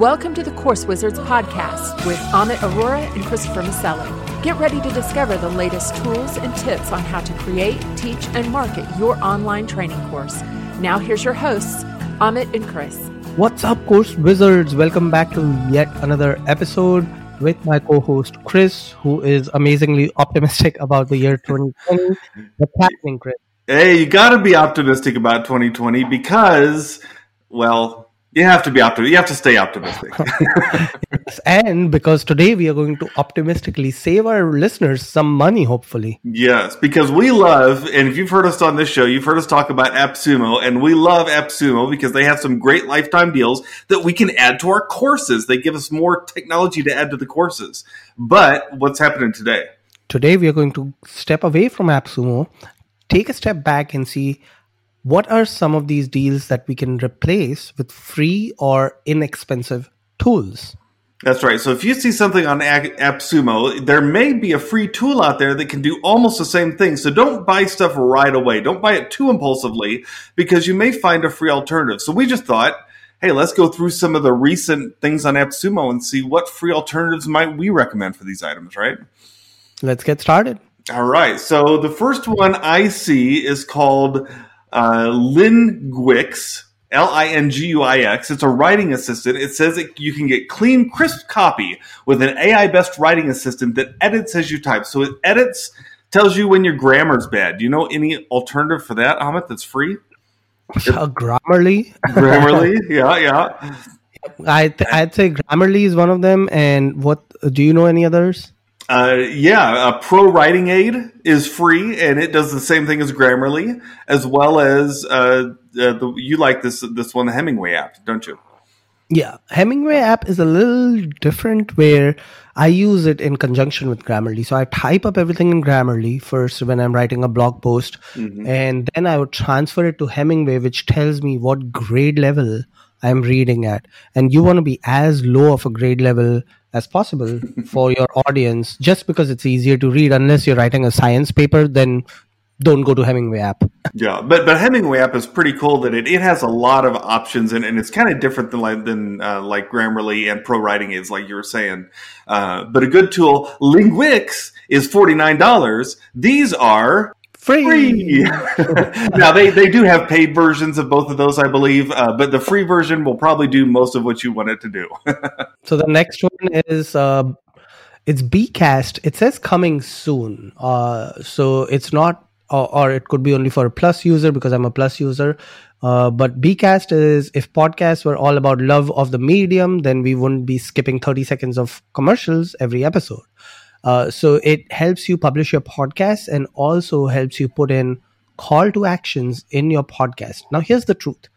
Welcome to the Course Wizards podcast with Amit Arora and Christopher Maselli. Get ready to discover the latest tools and tips on how to create, teach, and market your online training course. Now, here's your hosts, Amit and Chris. What's up, Course Wizards? Welcome back to yet another episode with my co-host Chris, who is amazingly optimistic about the year 2020. What's happening, Chris? Hey, you got to be optimistic about 2020 because, well, you have to be optimistic. You have to stay optimistic. yes, and because today we are going to optimistically save our listeners some money, hopefully. Yes, because we love, and if you've heard us on this show, you've heard us talk about AppSumo, and we love AppSumo because they have some great lifetime deals that we can add to our courses. They give us more technology to add to the courses. But what's happening today? Today we are going to step away from AppSumo, take a step back, and see what are some of these deals that we can replace with free or inexpensive tools? That's right. So if you see something on AppSumo, there may be a free tool out there that can do almost the same thing. So don't buy stuff right away. Don't buy it too impulsively because you may find a free alternative. So we just thought, hey, let's go through some of the recent things on AppSumo and see what free alternatives might we recommend for these items, right? Let's get started. All right. So the first one I see is called uh, Linguix, L I N G U I X. It's a writing assistant. It says that you can get clean, crisp copy with an AI best writing assistant that edits as you type. So it edits, tells you when your grammar's bad. Do you know any alternative for that, Amit, that's free? Uh, Grammarly. Grammarly, yeah, yeah. I th- I'd say Grammarly is one of them. And what do you know any others? Uh, yeah, a Pro Writing Aid is free, and it does the same thing as Grammarly, as well as uh, the, you like this this one, the Hemingway app, don't you? Yeah, Hemingway app is a little different where I use it in conjunction with Grammarly. So I type up everything in Grammarly first when I'm writing a blog post, mm-hmm. and then I would transfer it to Hemingway, which tells me what grade level I'm reading at. And you want to be as low of a grade level as possible for your audience just because it's easier to read unless you're writing a science paper then don't go to Hemingway app. yeah, but but Hemingway app is pretty cool that it, it has a lot of options and, and it's kind of different than like than uh, like Grammarly and Pro Writing is like you were saying. Uh, but a good tool, Linguix is forty nine dollars. These are free. free. now they, they do have paid versions of both of those, I believe, uh, but the free version will probably do most of what you want it to do. so the next one is uh, it's Bcast. It says coming soon, uh, so it's not, or, or, it could be only for a Plus user because I'm a Plus user. Uh, but Bcast is if podcasts were all about love of the medium, then we wouldn't be skipping 30 seconds of commercials every episode. Uh, so it helps you publish your podcast and also helps you put in call to actions in your podcast. Now, here's the truth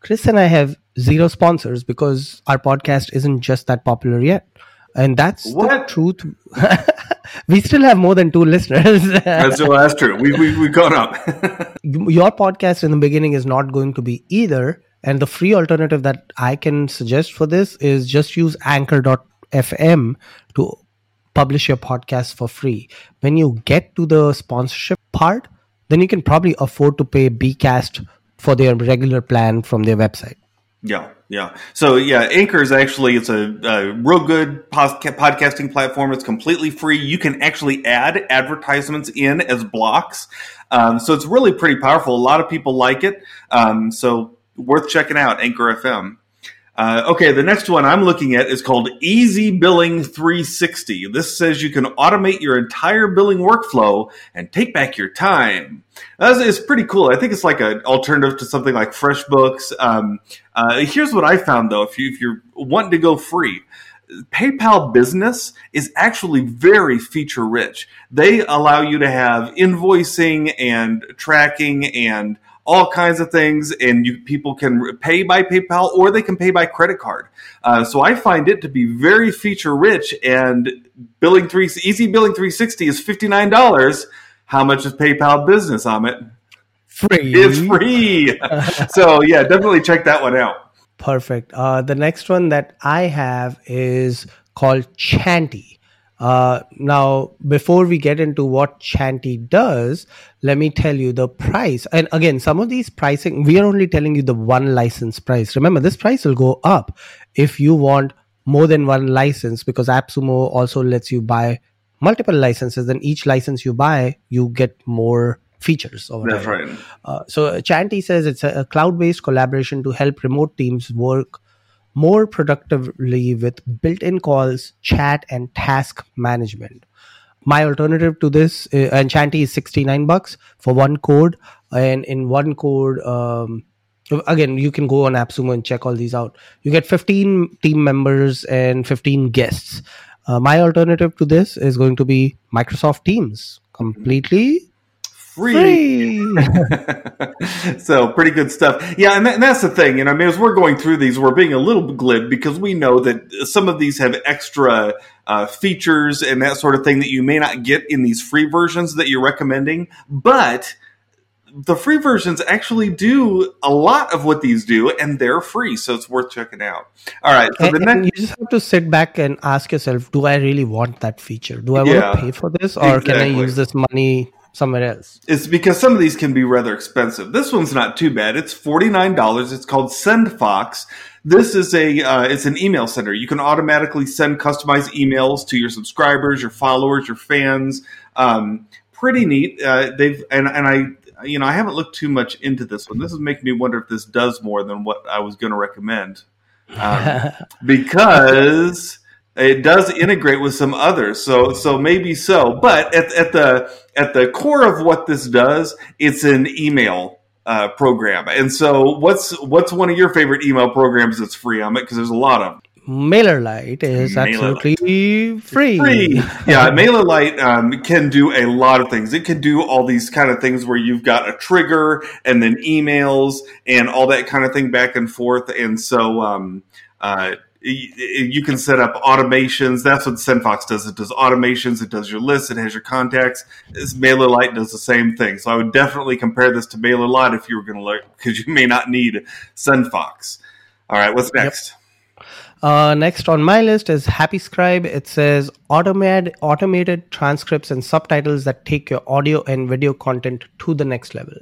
Chris and I have zero sponsors because our podcast isn't just that popular yet. And that's what? the truth. we still have more than two listeners. that's, well, that's true. We, we, we've gone up. your podcast in the beginning is not going to be either. And the free alternative that I can suggest for this is just use anchor.fm to publish your podcast for free. When you get to the sponsorship part, then you can probably afford to pay Bcast for their regular plan from their website. Yeah, yeah. So yeah, Anchor is actually it's a, a real good podcasting platform. It's completely free. You can actually add advertisements in as blocks. Um, so it's really pretty powerful. A lot of people like it. Um, so worth checking out. Anchor FM. Uh, okay, the next one I'm looking at is called Easy Billing 360. This says you can automate your entire billing workflow and take back your time. That's, it's pretty cool. I think it's like an alternative to something like FreshBooks. Um, uh, here's what I found though: if you if you're wanting to go free, PayPal Business is actually very feature rich. They allow you to have invoicing and tracking and all kinds of things, and you, people can pay by PayPal or they can pay by credit card. Uh, so I find it to be very feature rich. And billing three easy billing 360 is fifty nine dollars. How much is PayPal Business, Amit? Free. It's free. so yeah, definitely check that one out. Perfect. Uh, the next one that I have is called Chanty. Uh, now, before we get into what Chanty does, let me tell you the price. And again, some of these pricing, we are only telling you the one license price. Remember, this price will go up if you want more than one license because AppSumo also lets you buy multiple licenses. Then each license you buy, you get more features. That's right. Uh, so Chanty says it's a, a cloud-based collaboration to help remote teams work more productively with built-in calls, chat, and task management. My alternative to this, uh, is 69 bucks for one code. And in one code, um, again, you can go on AppSumo and check all these out. You get 15 team members and 15 guests. Uh, my alternative to this is going to be Microsoft Teams, completely free. free. so pretty good stuff. Yeah, and, that, and, that's the thing. And I mean, as we're going through these, we're being a little glib because we know that some of these have extra uh, features and that sort of thing that you may not get in these free versions that you're recommending, but the free versions actually do a lot of what these do, and they're free, so it's worth checking out. All right, so and, next- you just have to sit back and ask yourself: Do I really want that feature? Do I yeah, want to pay for this, or exactly. can I use this money somewhere else. It's because some of these can be rather expensive. This one's not too bad. It's forty nine dollars. It's called SendFox. This is a uh, it's an email sender. You can automatically send customized emails to your subscribers, your followers, your fans. Um, pretty neat. Uh, they've and and I you know I haven't looked too much into this one. This is making me wonder if this does more than what I was going to recommend um, because it does integrate with some others, so so maybe so. But at, at the at the core of what this does, it's an email uh, program. And so, what's what's one of your favorite email programs that's free on it? Because there's a lot of them. MailerLite is absolutely free. Free, yeah. MailerLite um, can do a lot of things. It can do all these kind of things where you've got a trigger and then emails and all that kind of thing back and forth. And so, um, uh, you can set up automations. That's what SendFox does. It does automations. It does your lists. It has your contacts. This MailerLite does the same thing. So I would definitely compare this to MailerLite if you were going to look, because you may not need SendFox. All right, what's next? Yep. Uh, next on my list is HappyScribe. It says automated automated transcripts and subtitles that take your audio and video content to the next level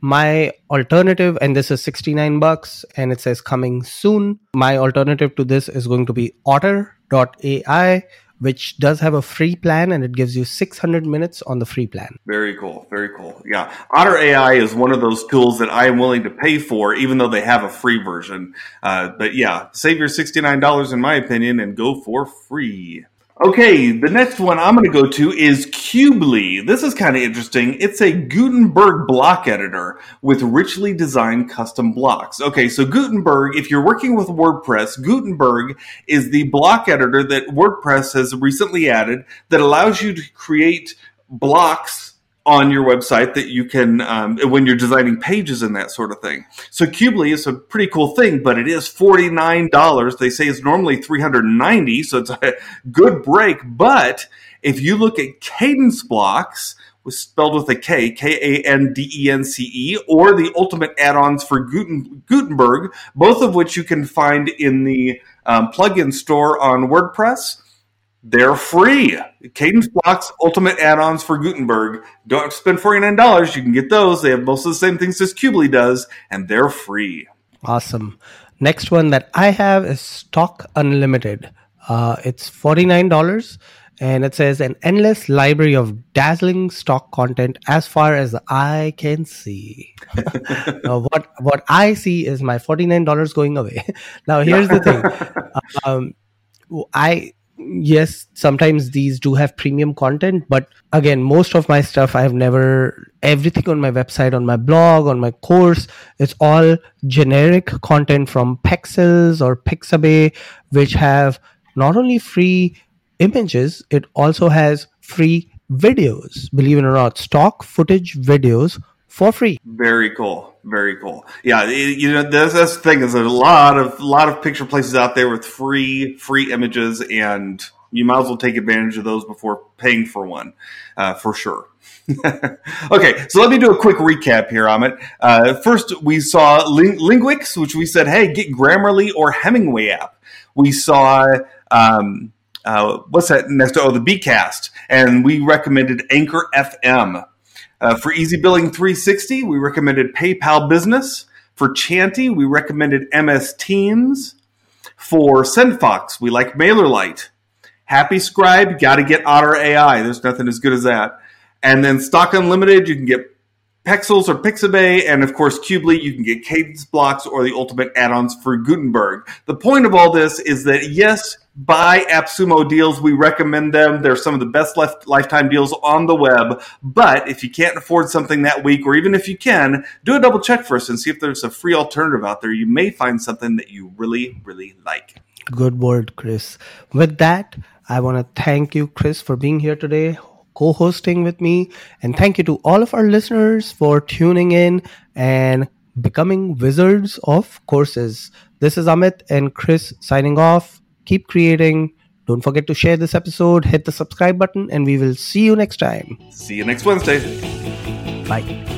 my alternative and this is 69 bucks and it says coming soon. My alternative to this is going to be otter.ai which does have a free plan and it gives you 600 minutes on the free plan. Very cool very cool. Yeah. Otter ai is one of those tools that i am willing to pay for even though they have a free version. Uh, but yeah save your $69 in my opinion and go for free Okay, the next one I'm going to go to is Qubely. This is kind of interesting. It's a Gutenberg block editor with richly designed custom blocks. Okay, so Gutenberg, if you're working with WordPress, Gutenberg is the block editor that WordPress has recently added that allows you to create blocks on your website that you can um, when you're designing pages and that sort of thing. So Qubely is a pretty cool thing, but it is forty nine dollars. They say it's normally three hundred ninety, so it's a good break. But if you look at Kadence blocks, was spelled with a K, K A N D E N C E, or the ultimate add-ons for Guten, Gutenberg, both of which you can find in the um, plugin store on WordPress they're free. Kadence Blocks Ultimate add-ons for Gutenberg. Don't have to spend $49. You can get those. They have most of the same things as Qubely does, and they're free. Awesome. Next one that I have is Stock Unlimited. Uh, it's $49 and it says an endless library of dazzling stock content as far as I can see. now, what what I see is my forty nine dollars going away. now, here's the thing: um, I yes sometimes these do have premium content but again most of my stuff i've never everything on my website on my blog on my course it's all generic content from pexels or pixabay which have not only free images it also has free videos. Believe it or not stock footage videos for free. Very cool very cool. Yeah, you know that's, that's the thing is there's a lot of lot of picture places out there with free free images, and you might as well take advantage of those before paying for one, uh, for sure. okay, so let me do a quick recap here, Amit. Uh, first, we saw Ling- Linguix, which we said, hey, get Grammarly or Hemingway app. We saw um, uh, what's that next? Oh, the Bcast, and we recommended Anchor FM. Uh, for Easy Billing 360, we recommended PayPal Business. For Chanty, we recommended MS Teams. For SendFox, we like MailerLite. Happy Scribe, got to get Otter AI. There's nothing as good as that. And then Stock Unlimited, you can get Pexels or Pixabay, and of course Qubely, you can get Kadence blocks or the ultimate add-ons for Gutenberg. The point of all this is that yes, buy AppSumo deals. We recommend them. They're some of the best left lifetime deals on the web. But if you can't afford something that week, or even if you can, do a double check first and see if there's a free alternative out there. You may find something that you really, really like. Good word, Chris. With that, I want to thank you, Chris, for being here today co hosting with me. And thank you to all of our listeners for tuning in and becoming wizards of courses. This is Amit and Chris signing off. Keep creating. Don't forget to share this episode, hit the subscribe button, and we will see you next time. See you next Wednesday. Bye.